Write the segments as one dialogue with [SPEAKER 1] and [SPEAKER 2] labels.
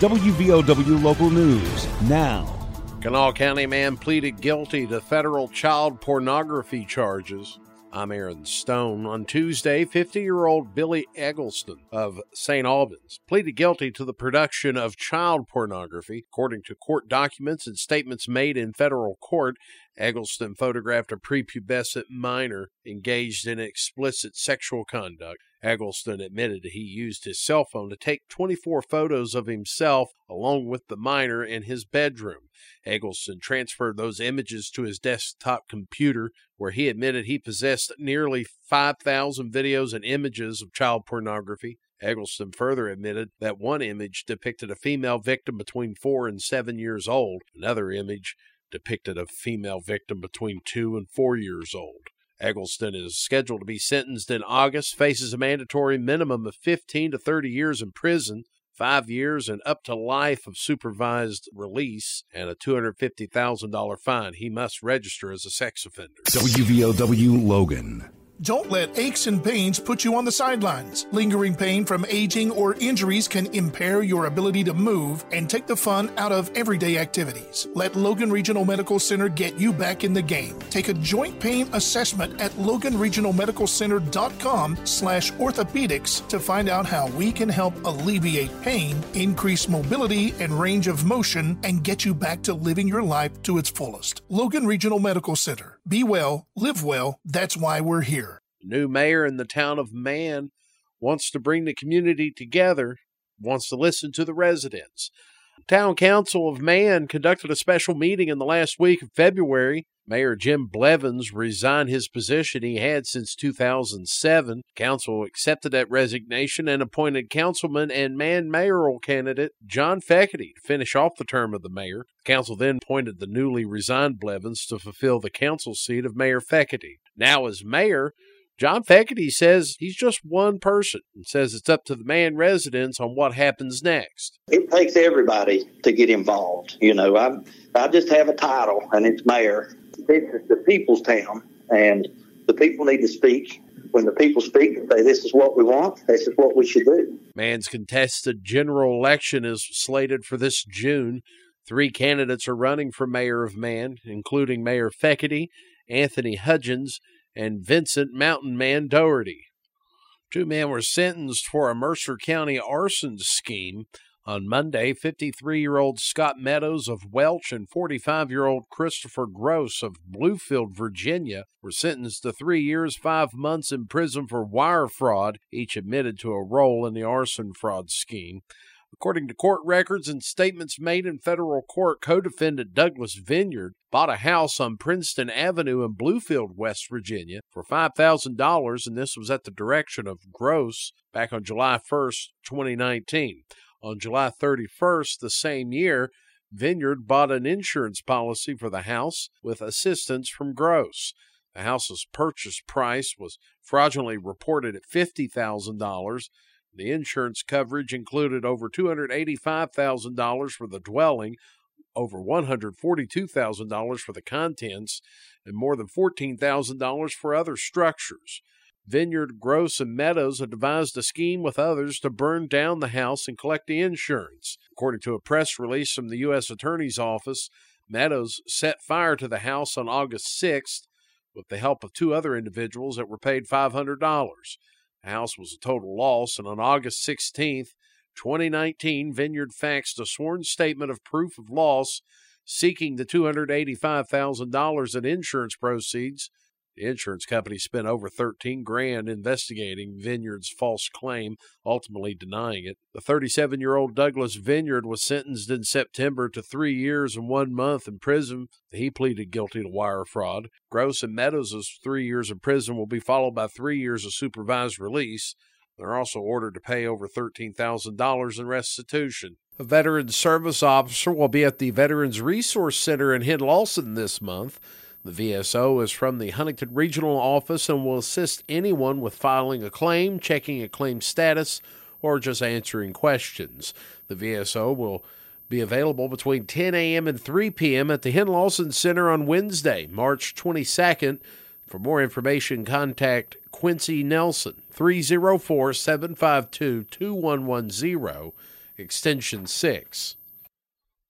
[SPEAKER 1] WVOW Local News now.
[SPEAKER 2] Kanawha County man pleaded guilty to federal child pornography charges. I'm Aaron Stone. On Tuesday, 50 year old Billy Eggleston of St. Albans pleaded guilty to the production of child pornography. According to court documents and statements made in federal court, Eggleston photographed a prepubescent minor engaged in explicit sexual conduct. Eggleston admitted he used his cell phone to take 24 photos of himself along with the minor in his bedroom. Eggleston transferred those images to his desktop computer, where he admitted he possessed nearly 5,000 videos and images of child pornography. Eggleston further admitted that one image depicted a female victim between four and seven years old. Another image depicted a female victim between two and four years old. Eggleston is scheduled to be sentenced in August, faces a mandatory minimum of 15 to 30 years in prison, five years and up to life of supervised release, and a $250,000 fine. He must register as a sex offender.
[SPEAKER 1] WVOW Logan.
[SPEAKER 3] Don't let aches and pains put you on the sidelines. Lingering pain from aging or injuries can impair your ability to move and take the fun out of everyday activities. Let Logan Regional Medical Center get you back in the game. Take a joint pain assessment at loganregionalmedicalcenter.com slash orthopedics to find out how we can help alleviate pain, increase mobility and range of motion, and get you back to living your life to its fullest. Logan Regional Medical Center. Be well, live well. That's why we're here
[SPEAKER 2] new mayor in the town of Man wants to bring the community together, wants to listen to the residents. Town Council of Man conducted a special meeting in the last week of February. Mayor Jim Blevins resigned his position he had since 2007. Council accepted that resignation and appointed councilman and man mayoral candidate John Feckety to finish off the term of the mayor. Council then appointed the newly resigned Blevins to fulfill the council seat of Mayor Feckety. Now, as mayor, John Feckety says he's just one person and says it's up to the man residents on what happens next.
[SPEAKER 4] It takes everybody to get involved. You know, I I just have a title and it's mayor. This is the people's town and the people need to speak. When the people speak and say this is what we want, this is what we should do.
[SPEAKER 2] Man's contested general election is slated for this June. Three candidates are running for mayor of Man, including Mayor Feckety, Anthony Hudgens, and Vincent Mountain Man Doherty. Two men were sentenced for a Mercer County arson scheme. On Monday, 53 year old Scott Meadows of Welch and 45 year old Christopher Gross of Bluefield, Virginia, were sentenced to three years, five months in prison for wire fraud, each admitted to a role in the arson fraud scheme. According to court records and statements made in federal court, co defendant Douglas Vineyard bought a house on Princeton Avenue in Bluefield, West Virginia for $5,000, and this was at the direction of Gross back on July 1st, 2019. On July 31st, the same year, Vineyard bought an insurance policy for the house with assistance from Gross. The house's purchase price was fraudulently reported at $50,000 the insurance coverage included over $285,000 for the dwelling, over $142,000 for the contents, and more than $14,000 for other structures. Vineyard, Gross, and Meadows had devised a scheme with others to burn down the house and collect the insurance. According to a press release from the U.S. Attorney's Office, Meadows set fire to the house on August 6th with the help of two other individuals that were paid $500. The house was a total loss, and on August 16, 2019, Vineyard faxed a sworn statement of proof of loss seeking the $285,000 in insurance proceeds the insurance company spent over 13 grand investigating Vineyard's false claim, ultimately denying it. The 37 year old Douglas Vineyard was sentenced in September to three years and one month in prison. He pleaded guilty to wire fraud. Gross and Meadows' three years in prison will be followed by three years of supervised release. They're also ordered to pay over $13,000 in restitution. A veteran service officer will be at the Veterans Resource Center in Henlawson this month. The VSO is from the Huntington Regional Office and will assist anyone with filing a claim, checking a claim status, or just answering questions. The VSO will be available between 10 a.m. and 3 p.m. at the Henlawson Center on Wednesday, March 22nd. For more information, contact Quincy Nelson, 304 752 2110. Extension 6.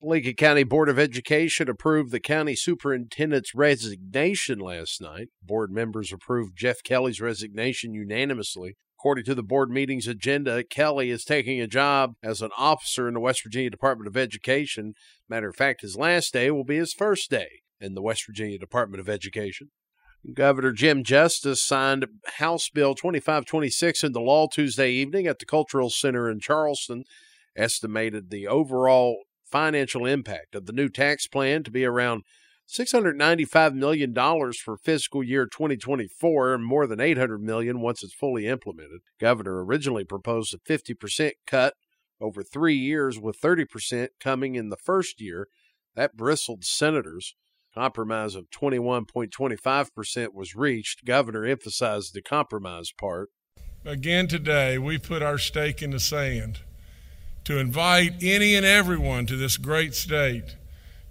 [SPEAKER 2] Lincoln County Board of Education approved the county superintendent's resignation last night. Board members approved Jeff Kelly's resignation unanimously. According to the board meeting's agenda, Kelly is taking a job as an officer in the West Virginia Department of Education. Matter of fact, his last day will be his first day in the West Virginia Department of Education. Governor Jim Justice signed House Bill 2526 into law Tuesday evening at the Cultural Center in Charleston. Estimated the overall financial impact of the new tax plan to be around $695 million for fiscal year 2024 and more than $800 million once it's fully implemented. Governor originally proposed a 50% cut over three years, with 30% coming in the first year. That bristled senators. Compromise of 21.25% was reached. Governor emphasized the compromise part.
[SPEAKER 5] Again today, we put our stake in the sand to invite any and everyone to this great state,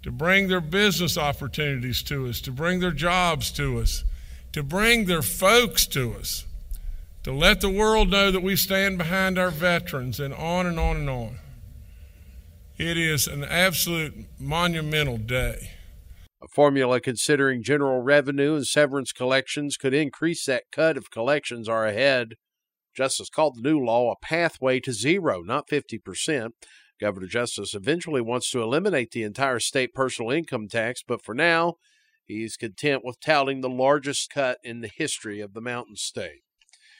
[SPEAKER 5] to bring their business opportunities to us, to bring their jobs to us, to bring their folks to us, to let the world know that we stand behind our veterans, and on and on and on. It is an absolute monumental day.
[SPEAKER 2] A formula considering general revenue and severance collections could increase that cut if collections are ahead. Justice called the new law a pathway to zero, not 50%. Governor Justice eventually wants to eliminate the entire state personal income tax, but for now, he's content with touting the largest cut in the history of the Mountain State.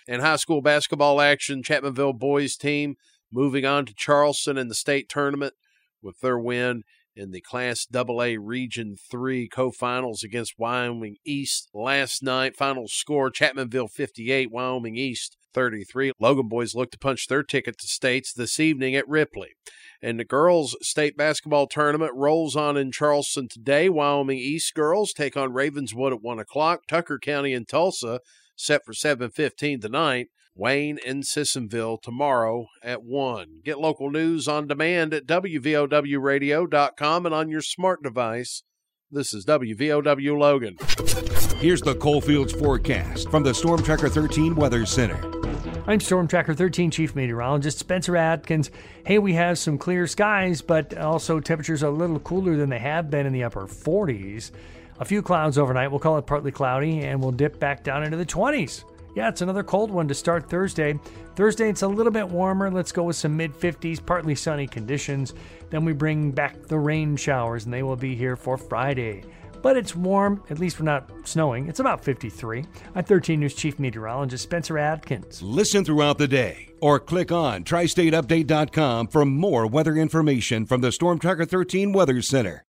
[SPEAKER 2] In high school basketball action, Chapmanville boys team moving on to Charleston in the state tournament with their win in the Class AA Region 3 co-finals against Wyoming East last night. Final score, Chapmanville 58, Wyoming East 33. Logan boys look to punch their ticket to states this evening at Ripley. And the girls' state basketball tournament rolls on in Charleston today. Wyoming East girls take on Ravenswood at 1 o'clock. Tucker County and Tolsia set for 7.15 tonight. Wayne and Sissonville tomorrow at 1. Get local news on demand at WVOWradio.com and on your smart device. This is WVOW Logan.
[SPEAKER 1] Here's the Coalfields forecast from the Storm Tracker 13 Weather Center.
[SPEAKER 6] I'm Storm Tracker 13 Chief Meteorologist Spencer Atkins. Hey, we have some clear skies, but also temperatures a little cooler than they have been in the upper 40s. A few clouds overnight. We'll call it partly cloudy, and we'll dip back down into the 20s. Yeah, it's another cold one to start Thursday. Thursday, it's a little bit warmer. Let's go with some mid 50s, partly sunny conditions. Then we bring back the rain showers, and they will be here for Friday. But it's warm, at least we're not snowing. It's about 53. I'm 13 News Chief Meteorologist Spencer Atkins.
[SPEAKER 1] Listen throughout the day or click on tristateupdate.com for more weather information from the Storm Tracker 13 Weather Center.